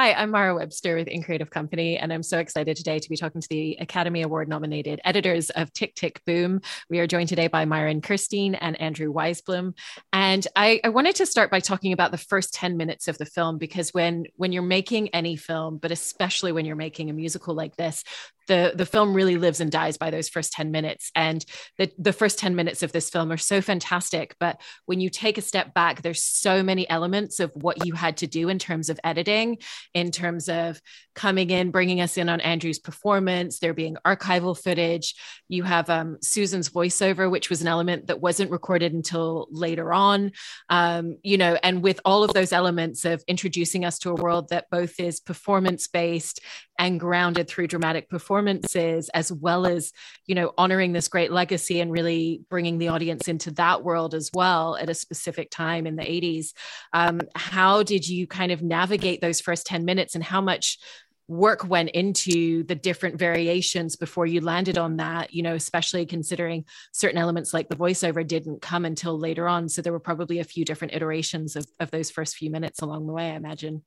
Hi, I'm Mara Webster with In Creative Company, and I'm so excited today to be talking to the Academy Award nominated editors of Tick Tick Boom. We are joined today by Myron Kerstein and Andrew Weisblum. And I, I, wanted to start by talking about the first 10 minutes of the film, because when, when you're making any film, but especially when you're making a musical like this, the the film really lives and dies by those first 10 minutes. And the the first 10 minutes of this film are so fantastic. But when you take a step back there's so many elements of what you had to do in terms of editing in terms of coming in bringing us in on Andrew's performance there being archival footage. You have um, Susan's voiceover which was an element that wasn't recorded until later on. Um, you know and with all of those elements of introducing us to a world that both is performance based and grounded through dramatic performances as well as you know honoring this great legacy and really bringing the audience into that world as well at a specific time in the 80s um, how did you kind of navigate those first 10 minutes and how much work went into the different variations before you landed on that you know especially considering certain elements like the voiceover didn't come until later on? So there were probably a few different iterations of, of those first few minutes along the way i imagine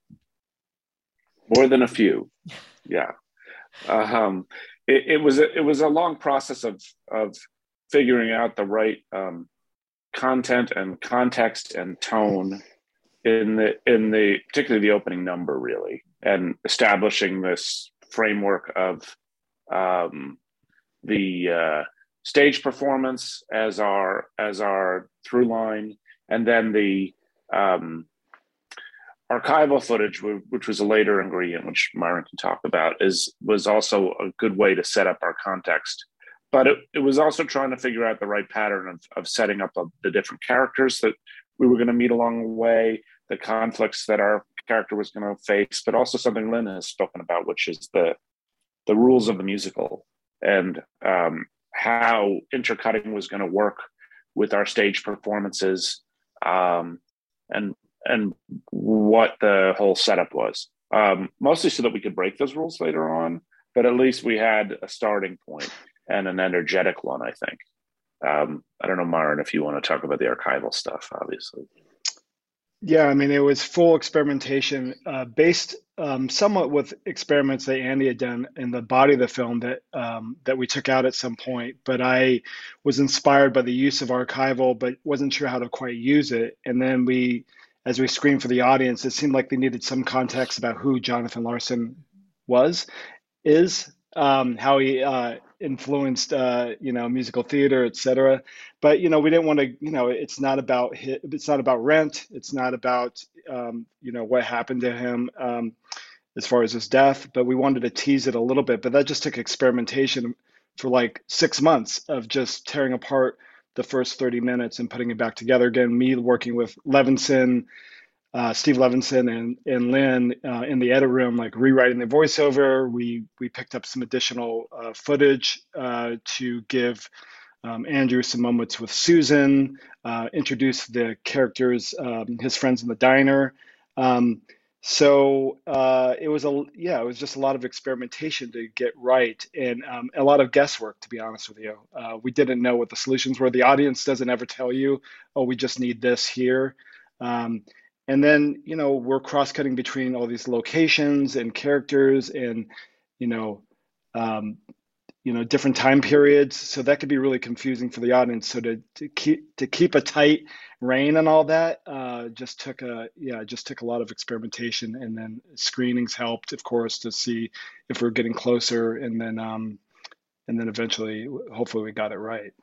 more than a few. Yeah. Um, it, it, was a, it was a long process of of figuring out the right um, content and context and tone in the in the particularly the opening number really and establishing this framework of um, the uh, stage performance as our as our through line and then the um, archival footage, which was a later ingredient, which Myron can talk about, is was also a good way to set up our context. But it, it was also trying to figure out the right pattern of, of setting up the different characters that we were going to meet along the way, the conflicts that our character was going to face, but also something Lin has spoken about, which is the the rules of the musical and um, how intercutting was going to work with our stage performances um, and and what the whole setup was. Um, mostly so that we could break those rules later on, but at least we had a starting point and an energetic one, I think. Um, I don't know, Myron, if you want to talk about the archival stuff, obviously. Yeah, I mean, it was full experimentation uh, based um, somewhat with experiments that Andy had done in the body of the film that um, that we took out at some point. But I was inspired by the use of archival, but wasn't sure how to quite use it. And then we as we screened for the audience, it seemed like they needed some context about who Jonathan Larson was, is, um, how he uh, influenced, uh, you know, musical theater, etc. But you know, we didn't want to, you know, it's not about it's not about Rent, it's not about, um, you know, what happened to him um, as far as his death. But we wanted to tease it a little bit. But that just took experimentation for like six months of just tearing apart the first 30 minutes and putting it back together. Again, me working with Levenson, uh, Steve Levenson, and and Lin uh, in the edit room, like rewriting the voiceover. We we picked up some additional uh, footage uh, to give um, Andrew some moments with Susan, uh, introduce the characters, um, his friends in the diner. Um, so uh, it was a yeah it was just a lot of experimentation to get right and um, a lot of guesswork to be honest with you. Uh, we didn't know what the solutions were. The audience doesn't ever tell you oh we just need this here. Um, and then you know we're cross-cutting between all these locations and characters and you know um, you know different time periods. So that could be really confusing for the audience. So to, to keep to keep a tight rein and all that uh, just took a yeah just took a lot of experimentation and then screenings helped of course to see if we're getting closer and then um, and then eventually hopefully we got it right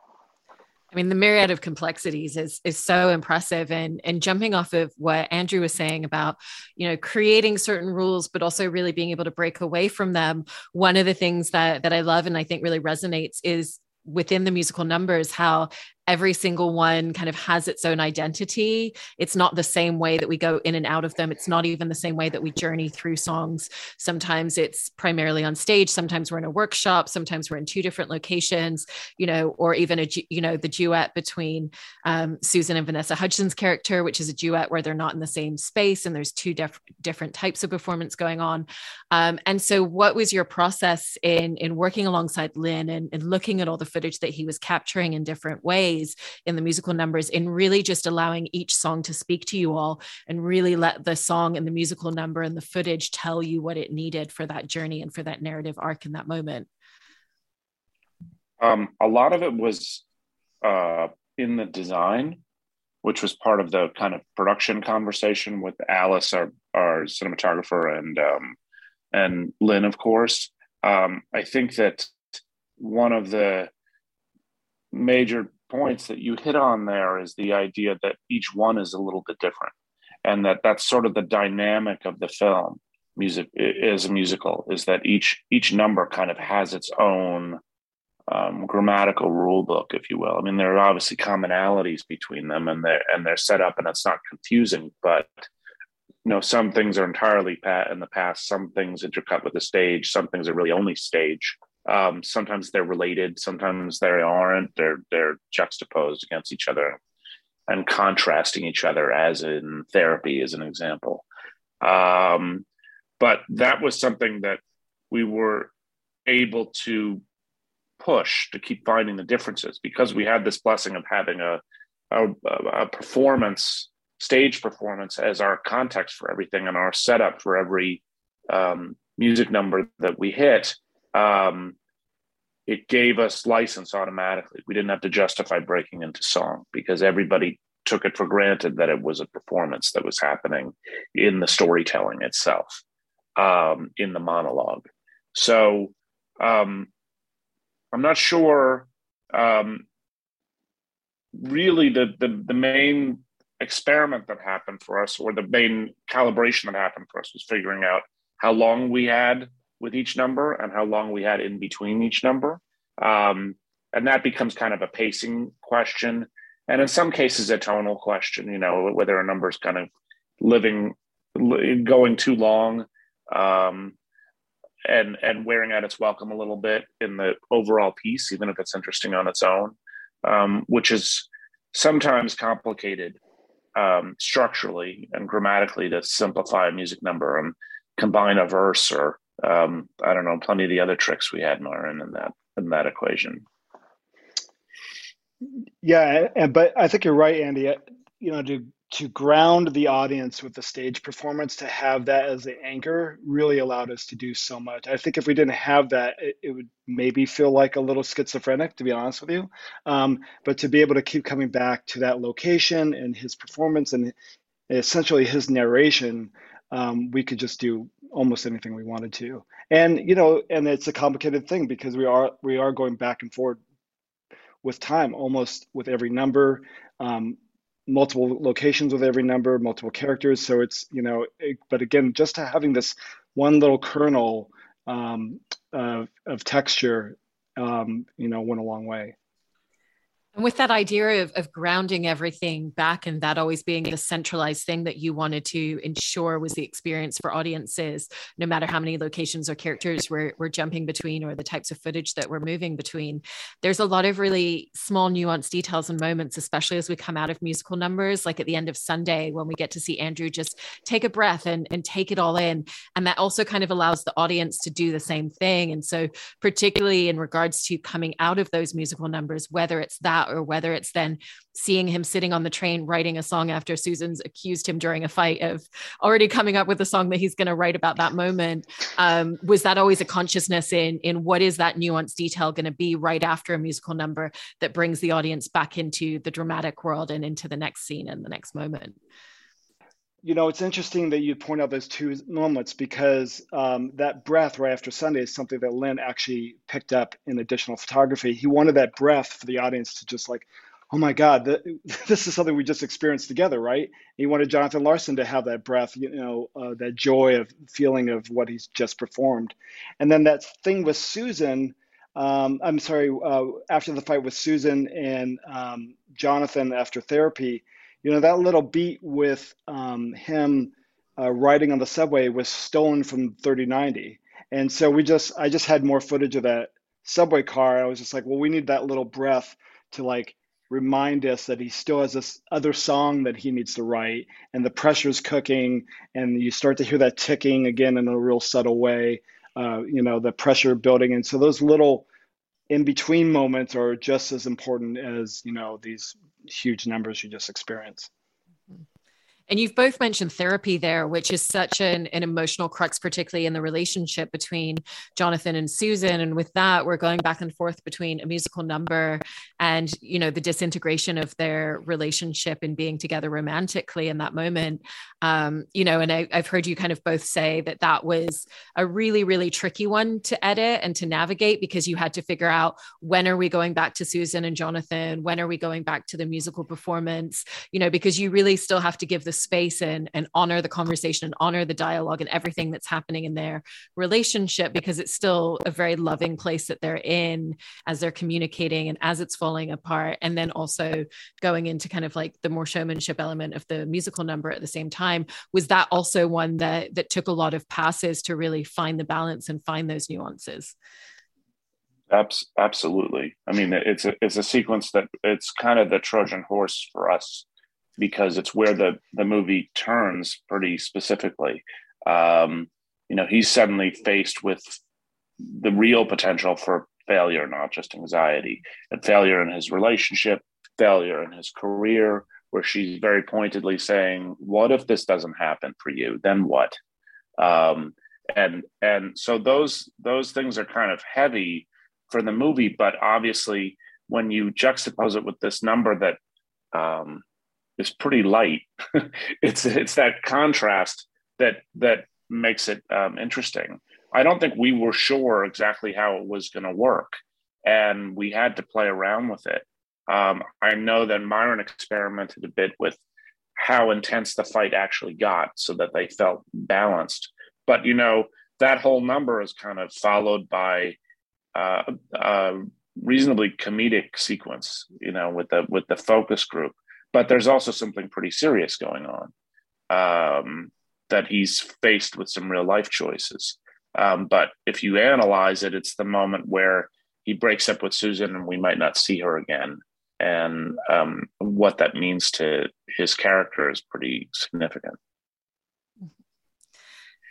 I mean, the myriad of complexities is is so impressive, and and jumping off of what Andrew was saying about, you know, creating certain rules, but also really being able to break away from them. One of the things that that I love and I think really resonates is within the musical numbers how every single one kind of has its own identity. It's not the same way that we go in and out of them. It's not even the same way that we journey through songs. Sometimes it's primarily on stage. Sometimes we're in a workshop. Sometimes we're in two different locations, you know, or even a, you know, the duet between um, Susan and Vanessa Hudgens' character, which is a duet where they're not in the same space and there's two def- different types of performance going on. Um, and so what was your process in, in working alongside Lin and, and looking at all the footage that he was capturing in different ways? In the musical numbers in really just allowing each song to speak to you all and really let the song and the musical number and the footage tell you what it needed for that journey and for that narrative arc in that moment? Um, a lot of it was uh, in the design, which was part of the kind of production conversation with Alice, our, our cinematographer, and um, and Lin, of course. Um, I think that one of the major points that you hit on there is the idea that each one is a little bit different, and that that's sort of the dynamic of the film. Music is a musical is that each each number kind of has its own um, grammatical rule book, if you will. I mean, there are obviously commonalities between them, and they're and they're set up, and it's not confusing. But you know, some things are entirely pat in the past. Some things intercut with the stage. Some things are really only stage. Um, sometimes they're related. Sometimes they aren't. They're they're juxtaposed against each other and contrasting each other, as in therapy, as an example. Um, but that was something that we were able to push to keep finding the differences because we had this blessing of having a, a, a performance stage performance as our context for everything and our setup for every um, music number that we hit um, it gave us license automatically we didn't have to justify breaking into song because everybody took it for granted that it was a performance that was happening in the storytelling itself um, in the monologue so um, I'm not sure. Um, really, the, the the main experiment that happened for us, or the main calibration that happened for us, was figuring out how long we had with each number and how long we had in between each number. Um, and that becomes kind of a pacing question, and in some cases, a tonal question. You know, whether a number is kind of living, going too long. Um, and and wearing out its welcome a little bit in the overall piece, even if it's interesting on its own, um, which is sometimes complicated um, structurally and grammatically to simplify a music number and combine a verse or um, I don't know, plenty of the other tricks we had, Myron, in that in that equation. Yeah, and but I think you're right, Andy. You know, to to ground the audience with the stage performance to have that as the anchor really allowed us to do so much i think if we didn't have that it, it would maybe feel like a little schizophrenic to be honest with you um, but to be able to keep coming back to that location and his performance and essentially his narration um, we could just do almost anything we wanted to and you know and it's a complicated thing because we are we are going back and forth with time almost with every number um, multiple locations with every number, multiple characters. So it's, you know, it, but again, just having this one little kernel um, of, of texture, um, you know, went a long way. And with that idea of, of grounding everything back and that always being the centralized thing that you wanted to ensure was the experience for audiences, no matter how many locations or characters we're, we're jumping between or the types of footage that we're moving between, there's a lot of really small nuanced details and moments, especially as we come out of musical numbers, like at the end of Sunday when we get to see Andrew just take a breath and, and take it all in. And that also kind of allows the audience to do the same thing. And so, particularly in regards to coming out of those musical numbers, whether it's that or whether it's then seeing him sitting on the train writing a song after Susan's accused him during a fight of already coming up with a song that he's going to write about that moment. Um, was that always a consciousness in in what is that nuanced detail going to be right after a musical number that brings the audience back into the dramatic world and into the next scene and the next moment? You know, it's interesting that you point out those two moments because um, that breath right after Sunday is something that Lin actually picked up in additional photography. He wanted that breath for the audience to just like, oh my God, the, this is something we just experienced together, right? He wanted Jonathan Larson to have that breath, you know, uh, that joy of feeling of what he's just performed. And then that thing with Susan, um, I'm sorry, uh, after the fight with Susan and um, Jonathan after therapy, you know that little beat with um, him uh, riding on the subway was stolen from 3090 and so we just i just had more footage of that subway car. I was just like well we need that little breath to like remind us that he still has this other song that he needs to write and the pressure's cooking and you start to hear that ticking again in a real subtle way uh, you know the pressure building. And so those little in between moments are just as important as you know these huge numbers you just experience and you've both mentioned therapy there, which is such an, an emotional crux, particularly in the relationship between Jonathan and Susan. And with that, we're going back and forth between a musical number and, you know, the disintegration of their relationship and being together romantically in that moment. Um, you know, and I, I've heard you kind of both say that that was a really, really tricky one to edit and to navigate because you had to figure out when are we going back to Susan and Jonathan? When are we going back to the musical performance? You know, because you really still have to give the space and and honor the conversation and honor the dialogue and everything that's happening in their relationship because it's still a very loving place that they're in as they're communicating and as it's falling apart. And then also going into kind of like the more showmanship element of the musical number at the same time was that also one that that took a lot of passes to really find the balance and find those nuances. Absolutely. I mean it's a it's a sequence that it's kind of the trojan horse for us because it's where the the movie turns pretty specifically. Um, you know, he's suddenly faced with the real potential for failure, not just anxiety, and failure in his relationship, failure in his career, where she's very pointedly saying, "What if this doesn't happen for you? Then what?" Um, and and so those those things are kind of heavy for the movie, but obviously when you juxtapose it with this number that um, is pretty light. it's it's that contrast that that makes it um, interesting. I don't think we were sure exactly how it was going to work, and we had to play around with it. Um, I know that Myron experimented a bit with how intense the fight actually got, so that they felt balanced. But you know that whole number is kind of followed by uh, a reasonably comedic sequence, you know, with the with the focus group but there's also something pretty serious going on um, that he's faced with some real life choices. Um, but if you analyze it, it's the moment where he breaks up with Susan and we might not see her again. And um, what that means to his character is pretty significant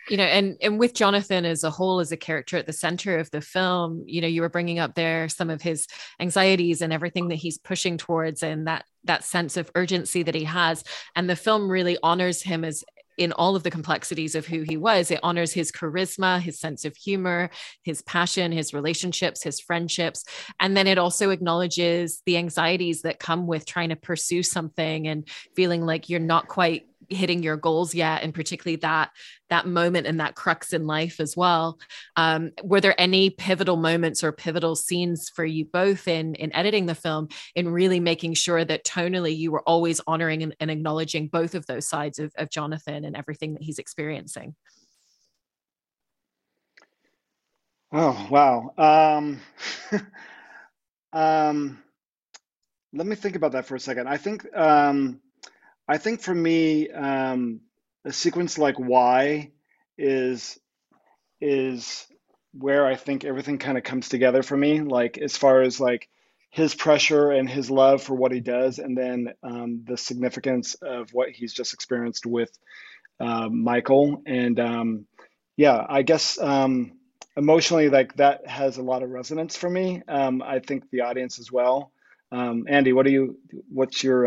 you know and and with jonathan as a whole as a character at the center of the film you know you were bringing up there some of his anxieties and everything that he's pushing towards and that that sense of urgency that he has and the film really honors him as in all of the complexities of who he was. It honors his charisma, his sense of humor, his passion, his relationships, his friendships. And then it also acknowledges the anxieties that come with trying to pursue something and feeling like you're not quite hitting your goals yet and particularly that that moment and that crux in life as well. Um, were there any pivotal moments or pivotal scenes for you both in in editing the film in really making sure that tonally you were always honoring and, and acknowledging both of those sides of, of jonathan and everything that he's experiencing? Oh wow. Um, um, let me think about that for a second. I think um, I think for me, um, a sequence like Y is is where I think everything kind of comes together for me. Like as far as like his pressure and his love for what he does, and then um, the significance of what he's just experienced with uh, Michael. And um, yeah, I guess um, emotionally, like that has a lot of resonance for me. Um, I think the audience as well. Um, Andy, what do you? What's your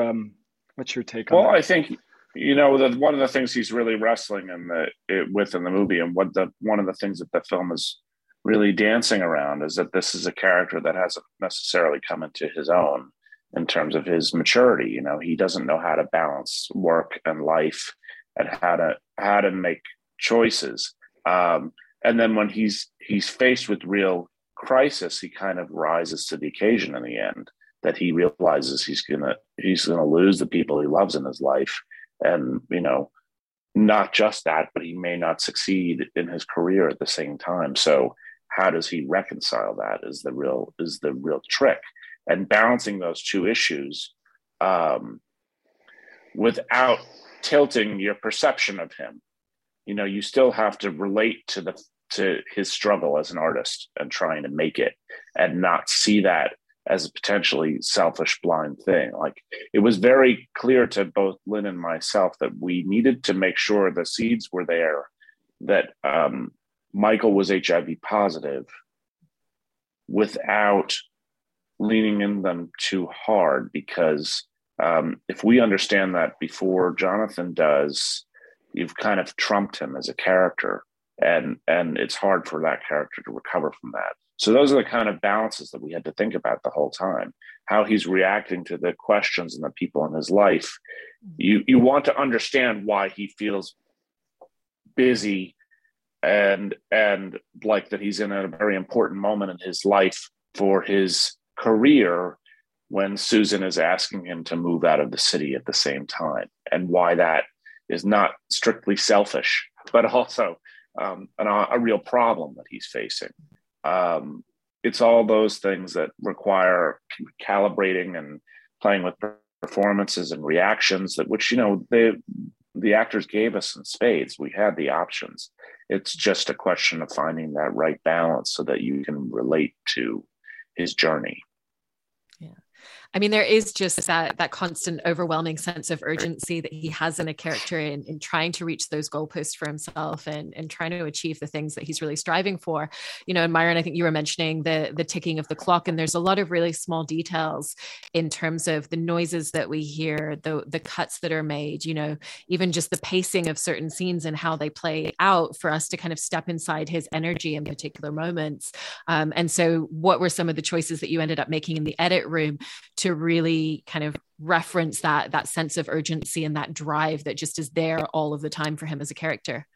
What's your take on well. I think you know the, one of the things he's really wrestling in the it, with in the movie, and what the one of the things that the film is really dancing around is that this is a character that hasn't necessarily come into his own in terms of his maturity. You know, he doesn't know how to balance work and life and how to how to make choices. Um, and then when he's he's faced with real crisis, he kind of rises to the occasion in the end that he realizes he's gonna he's gonna lose the people he loves in his life, and you know, not just that, but he may not succeed in his career at the same time. So how does he reconcile that? Is the real is the real trick, and balancing those two issues um, without tilting your perception of him. You know, you still have to relate to the to his struggle as an artist and trying to make it and not see that as a potentially selfish blind thing like it was very clear to both Lin and myself that we needed to make sure the seeds were there that um, michael was hiv positive without leaning in them too hard because um, if we understand that before Jonathan does, you've kind of trumped him as a character, and and it's hard for that character to recover from that. So those are the kind of balances that we had to think about the whole time. How he's reacting to the questions and the people in his life. You you want to understand why he feels busy and and like that he's in a very important moment in his life for his career when Susan is asking him to move out of the city at the same time, and why that is not strictly selfish, but also um, an, a real problem that he's facing. Um, it's all those things that require calibrating and playing with performances and reactions that which you know they the actors gave us in spades. We had the options. It's just a question of finding that right balance so that you can relate to his journey I mean, there is just that that constant overwhelming sense of urgency that he has in a character in, in trying to reach those goalposts for himself and, and trying to achieve the things that he's really striving for. You know, and Myron, I think you were mentioning the the ticking of the clock, and there's a lot of really small details in terms of the noises that we hear, the the cuts that are made, you know, even just the pacing of certain scenes and how they play out for us to kind of step inside his energy in particular moments. Um, and so, what were some of the choices that you ended up making in the edit room to really kind of reference that that sense of urgency and that drive that just is there all of the time for him as a character.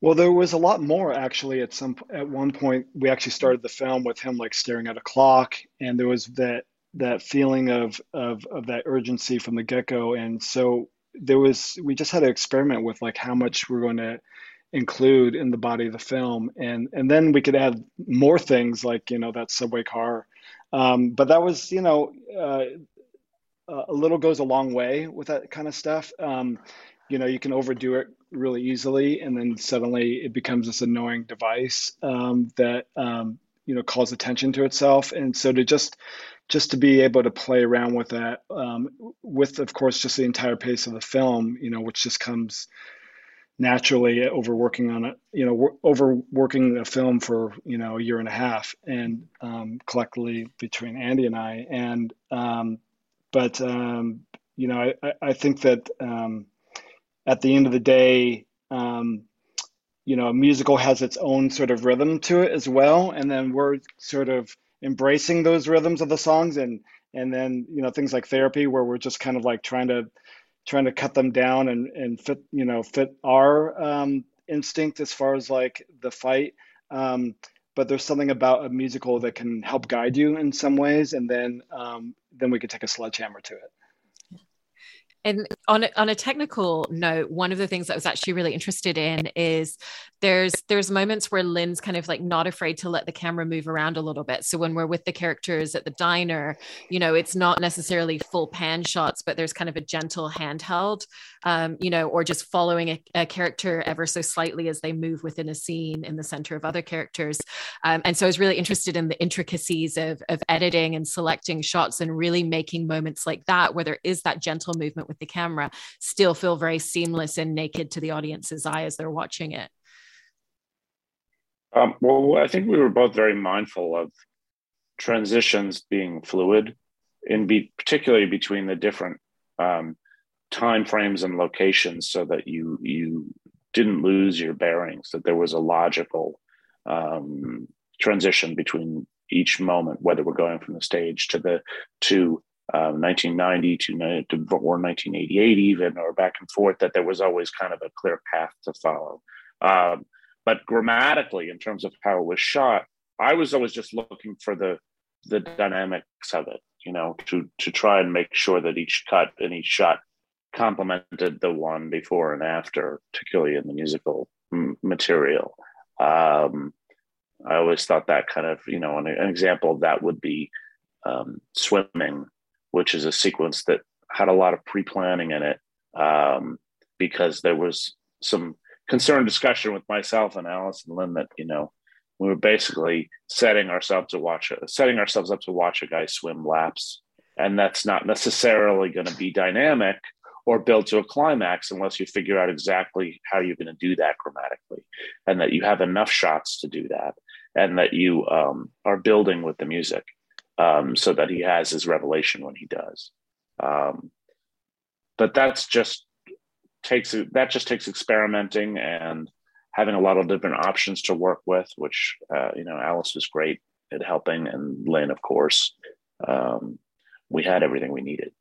Well there was a lot more actually at some at one point we actually started the film with him like staring at a clock and there was that that feeling of of, of that urgency from the get-go. And so there was we just had to experiment with like how much we're going to include in the body of the film. And and then we could add more things like you know that subway car um, but that was, you know, uh, a little goes a long way with that kind of stuff. Um, you know, you can overdo it really easily, and then suddenly it becomes this annoying device um, that um, you know calls attention to itself. And so to just just to be able to play around with that, um, with of course just the entire pace of the film, you know, which just comes naturally over working on it, you know, over working a film for, you know, a year and a half and um, collectively between Andy and I. And, um, but, um, you know, I, I think that um, at the end of the day, um, you know, a musical has its own sort of rhythm to it as well. And then we're sort of embracing those rhythms of the songs and, and then, you know, things like therapy where we're just kind of like trying to, trying to cut them down and, and fit you know fit our um, instinct as far as like the fight. Um, but there's something about a musical that can help guide you in some ways and then um, then we could take a sledgehammer to it and on a, on a technical note, one of the things that I was actually really interested in is there's there's moments where Lin's kind of like not afraid to let the camera move around a little bit. So when we're with the characters at the diner, you know, it's not necessarily full pan shots, but there's kind of a gentle handheld, um, you know, or just following a, a, character ever so slightly as they move within a scene in the center of other characters. Um, and so I was really interested in the intricacies of of editing and selecting shots and really making moments like that where there is that gentle movement with the camera still feel very seamless and naked to the audience's eye as they're watching it? Um, well, I think we were both very mindful of transitions being fluid, in be, particularly between the different um, time frames and locations, so that you you didn't lose your bearings. That there was a logical um, transition between each moment, whether we're going from the stage to the to 1990 um, to, to or 1988 even or back and forth that there was always kind of a clear path to follow. Um, but grammatically in terms of how it was shot i was always just looking for the the dynamics of it you know to to try and make sure that each cut and each shot complemented the one before and after particularly in the musical m- material. Um, i always thought that kind of you know an, an example of that would be um, swimming which is a sequence that had a lot of pre-planning in it um, because there was some concerned discussion with myself and Alice and Lin that you know we were basically setting ourselves to watch setting ourselves up to watch a guy swim laps, and that's not necessarily going to be dynamic or build to a climax unless you figure out exactly how you're going to do that grammatically, and that you have enough shots to do that. and that you um, are building with the music um, so that he has his revelation when he does. Um, but that's just takes that just takes experimenting and having a lot of different options to work with, which uh, you know Alice was great at helping, and Lin, of course. Um, we had everything we needed.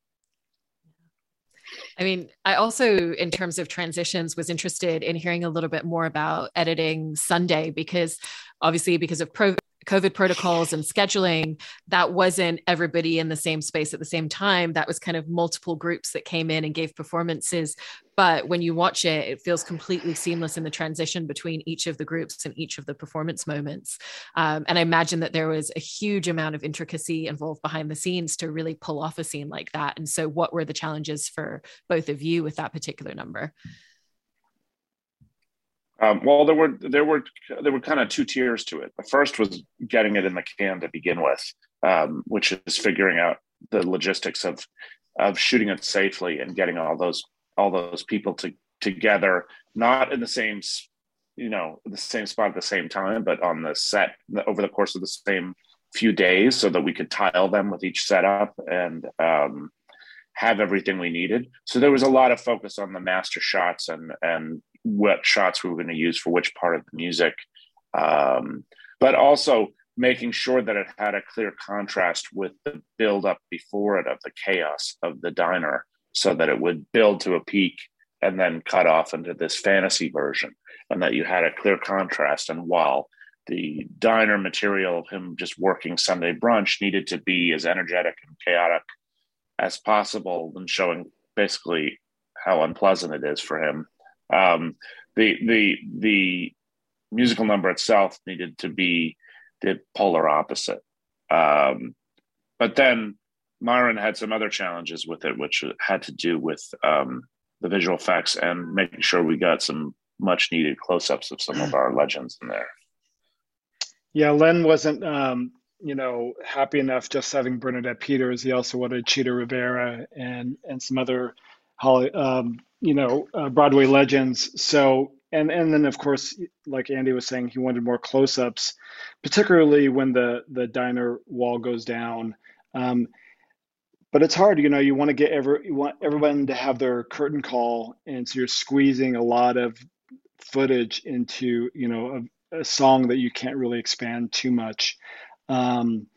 I mean, I also, in terms of transitions, was interested in hearing a little bit more about editing Sunday because obviously, because of pro- COVID protocols and scheduling, that wasn't everybody in the same space at the same time. That was kind of multiple groups that came in and gave performances. But when you watch it, it feels completely seamless in the transition between each of the groups and each of the performance moments. Um, and I imagine that there was a huge amount of intricacy involved behind the scenes to really pull off a scene like that. And so, what were the challenges for both of you with that particular number? Um, well, there were there were there were kind of two tiers to it. The first was getting it in the can to begin with, um, which is figuring out the logistics of of shooting it safely and getting all those all those people to, together, not in the same you know the same spot at the same time, but on the set over the course of the same few days, so that we could tile them with each setup and um, have everything we needed. So there was a lot of focus on the master shots and and what shots we were going to use for which part of the music, um, but also making sure that it had a clear contrast with the build up before it of the chaos of the diner, so that it would build to a peak and then cut off into this fantasy version, and that you had a clear contrast. And while the diner material of him just working Sunday brunch needed to be as energetic and chaotic as possible and showing basically how unpleasant it is for him um, the the the musical number itself needed to be the polar opposite. Um, but then Myron had some other challenges with it, which had to do with um, the visual effects and making sure we got some much needed close ups of some of our legends in there. Yeah, Lin wasn't, um, you know, happy enough just having Bernadette Peters. He also wanted Chita Rivera and and some other Holly, um, you know, uh, Broadway legends. So, and and then of course, like Andy was saying, he wanted more close-ups, particularly when the the diner wall goes down. Um, but it's hard, you know. You want to get every you want everyone to have their curtain call, and so you're squeezing a lot of footage into you know a, a song that you can't really expand too much. Um,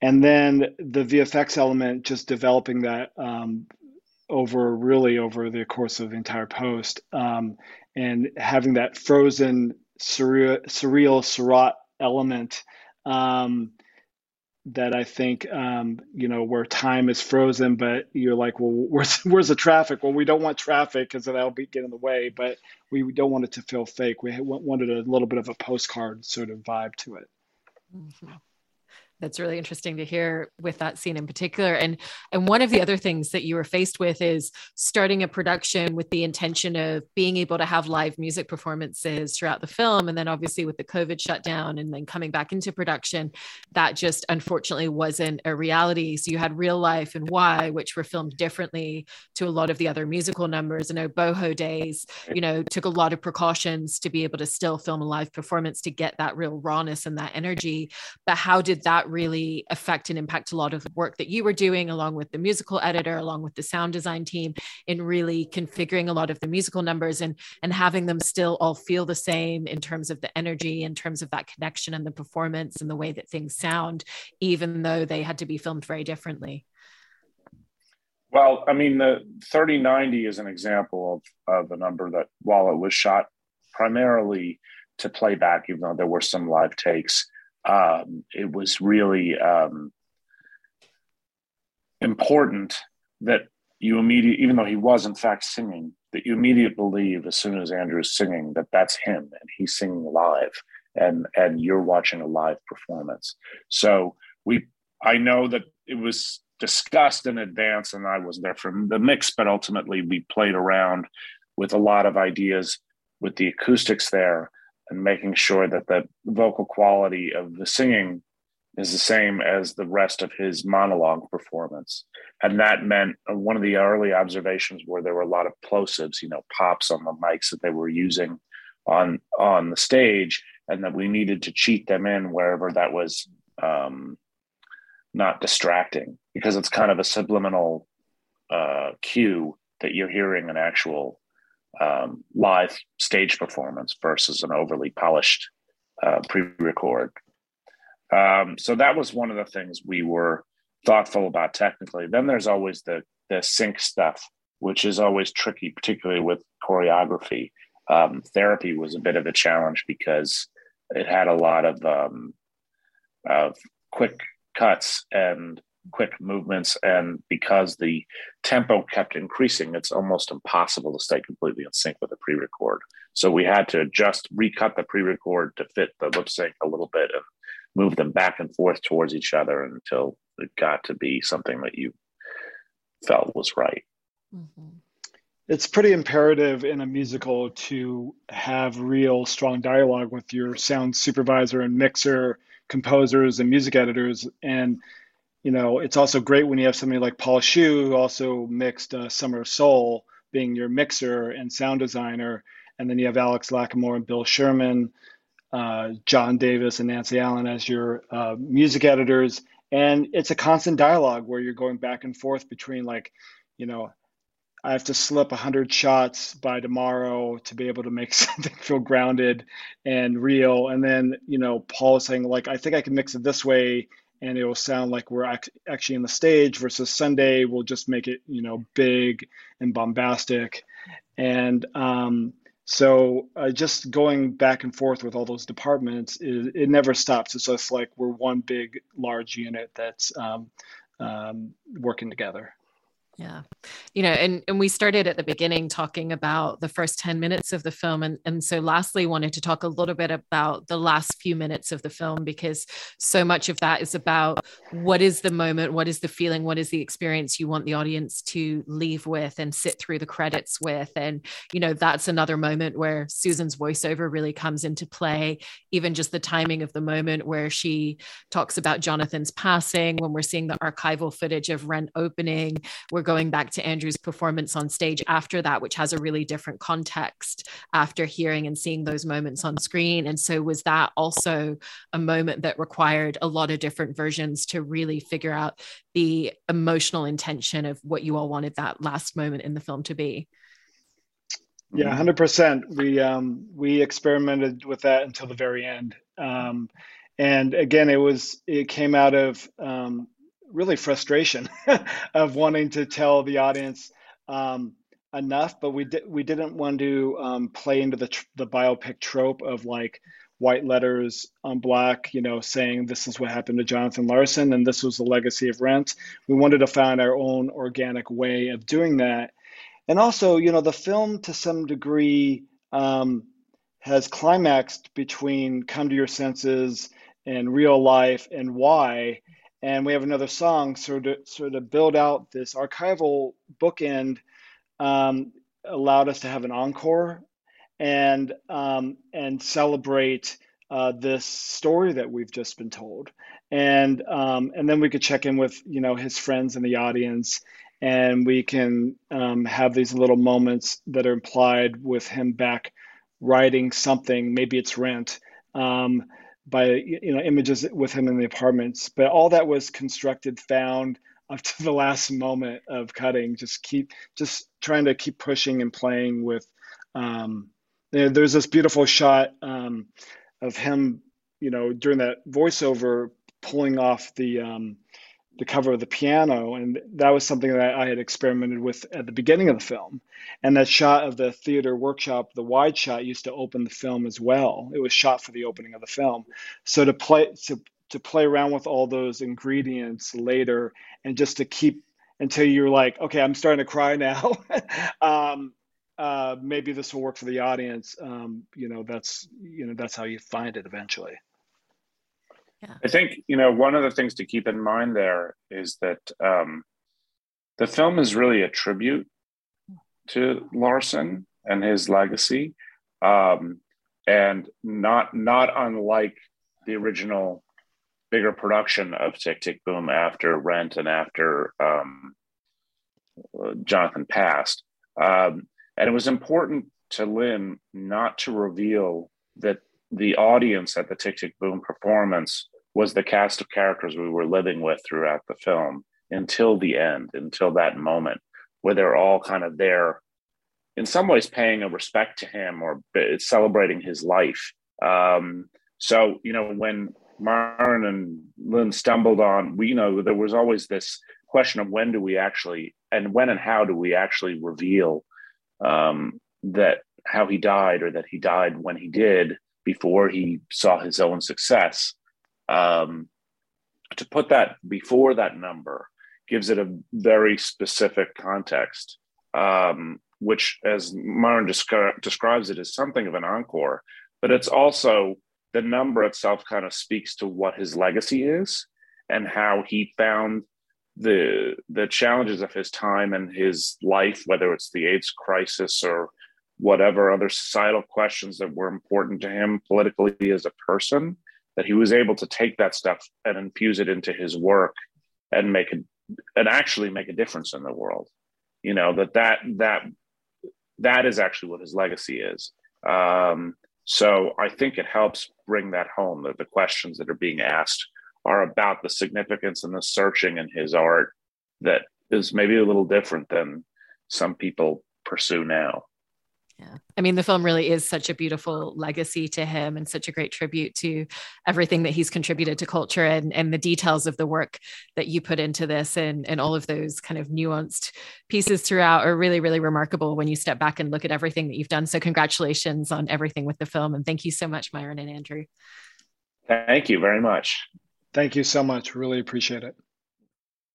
and then the VFX element, just developing that um, over really over the course of the entire post um, and having that frozen surreal, surreal Seurat element um, that I think um, you know where time is frozen, but you're like, well, where's where's the traffic? Well, we don't want traffic because that'll be get in the way, but we don't want it to feel fake. We wanted a little bit of a postcard sort of vibe to it. Mm-hmm that's really interesting to hear with that scene in particular. And and one of the other things that you were faced with is starting a production with the intention of being able to have live music performances throughout the film. And then obviously with the covid shutdown and then coming back into production that just unfortunately wasn't a reality. So you had real life and why which were filmed differently to a lot of the other musical numbers. I know boho days you know took a lot of precautions to be able to still film a live performance to get that real rawness and that energy. But how did that really affect and impact a lot of the work that you were doing, along with the musical editor, along with the sound design team, in really configuring a lot of the musical numbers and and having them still all feel the same in terms of the energy, in terms of that connection and the performance and the way that things sound, even though they had to be filmed very differently. Well, I mean, the 3090 is an example of, of a number that, while it was shot primarily to play back, even though there were some live takes, um, it was really um, important that you immediately, even though he was in fact singing, that you immediately believe as soon as Andrew is singing that that's him and he's singing live, and and you're watching a live performance. So we, I know that it was discussed in advance, and I was there for the mix, but ultimately we played around with a lot of ideas with the acoustics there and making sure that the vocal quality of the singing is the same as the rest of his monologue performance. And that meant uh, one of the early observations where there were a lot of plosives, you know, pops on the mics that they were using on on the stage and that we needed to cheat them in wherever that was um, not distracting because it's kind of a subliminal uh, cue that you're hearing an actual um, live stage performance versus an overly polished uh, pre-record. Um, so that was one of the things we were thoughtful about technically. Then there's always the the sync stuff, which is always tricky, particularly with choreography. Um, therapy was a bit of a challenge because it had a lot of um, of quick cuts and quick movements, and because the tempo kept increasing, it's almost impossible to stay completely in sync with the pre-record. So we had to just recut the pre-record to fit the lip sync a little bit and move them back and forth towards each other until it got to be something that you felt was right. Mm-hmm. It's pretty imperative in a musical to have real strong dialogue with your sound supervisor and mixer, composers, and music editors. And, you know, it's also great when you have somebody like Paul Hsu, who also mixed uh, Summer of Soul, being your mixer and sound designer. And then you have Alex Lacamoire and Bill Sherman, uh, John Davis and Nancy Allen as your uh, music editors and it's a constant dialogue where you're going back and forth between like you know i have to slip 100 shots by tomorrow to be able to make something feel grounded and real and then you know paul is saying like i think i can mix it this way and it will sound like we're actually in the stage versus sunday we'll just make it you know big and bombastic and um, so uh, just going back and forth with all those departments, it, it, never stops. It's just like we're one big, large unit that's um, um, working together. Yeah. You know, and, and we started at the beginning talking about the first 10 minutes of the film. And, and so lastly, wanted to talk a little bit about the last few minutes of the film, because so much of that is about what is the moment, what is the feeling, what is the experience you want the audience to leave with and sit through the credits with. And, you know, that's another moment where Susan's voiceover really comes into play, even just the timing of the moment where she talks about Jonathan's passing, when we're seeing the archival footage of Rent opening, we're going back to Andrew's performance on stage after that, which has a really different context after hearing and seeing those moments on screen. And so, was that also a moment that required a lot of different versions to really figure out the emotional intention of what you all wanted that last moment in the film to be? Yeah, hundred percent. We um, we experimented with that until the very end, um, and again, it was it came out of um, really frustration of wanting to tell the audience um, enough, but we did we didn't want to um, play into the tr- the biopic trope of like white letters on black, you know, saying this is what happened to Jonathan Larson and this was the legacy of Rent. We wanted to find our own organic way of doing that, and also, you know, the film to some degree um, has climaxed between "Come to Your Senses" and "Real Life" and "Why." And we have another song sort of sort of build out this archival bookend um, allowed us to have an encore and um, and celebrate uh, this story that we've just been told. And um, and then we could check in with you know his friends in the audience and we can um, have these little moments that are implied with him back writing something. Maybe it's rent. Um, by you know images with him in the apartments but all that was constructed found up to the last moment of cutting just keep just trying to keep pushing and playing with um, there's this beautiful shot um, of him you know during that voiceover pulling off the um, the cover of the piano and that was something that i had experimented with at the beginning of the film. And that shot of the theater workshop the wide shot used to open the film as well. It was shot for the opening of the film. So to play to, to play around with all those ingredients later and just to keep until you're like okay i'm starting to cry now um, uh, maybe this will work for the audience. Um, you know that's you know that's how you find it eventually yeah. I think you know one of the things to keep in mind there is that um, the film is really a tribute to Larson and his legacy, um, and not not unlike the original bigger production of Tick Tick Boom after Rent and after um, Jonathan passed. Um, and it was important to Lin not to reveal that the audience at the Tick Tick Boom performance was the cast of characters we were living with throughout the film until the end, until that moment where they're all kind of there, in some ways paying a respect to him or celebrating his life. Um, so, you know, when Myron and Lin stumbled on, we you know there was always this question of when do we actually and when and how do we actually reveal um, that how he died or that he died when he did before he saw his own success. Um, to put that before that number gives it a very specific context, um, which, as Myron descri- describes it, is something of an encore, but it's also the number itself kind of speaks to what his legacy is and how he found the the challenges of his time and his life, whether it's the AIDS crisis or whatever other societal questions that were important to him politically as a person, that he was able to take that stuff and infuse it into his work and make it and actually make a difference in the world. You know that that that that is actually what his legacy is. Um, so I think it helps bring that home that the questions that are being asked are about the significance and the searching in his art that is maybe a little different than some people pursue now. Yeah. I mean, the film really is such a beautiful legacy to him and such a great tribute to everything that he's contributed to culture and, and the details of the work that you put into this and, and all of those kind of nuanced pieces throughout are really, really remarkable when you step back and look at everything that you've done. So, congratulations on everything with the film. And thank you so much, Myron and Andrew. Thank you very much. Thank you so much. Really appreciate it.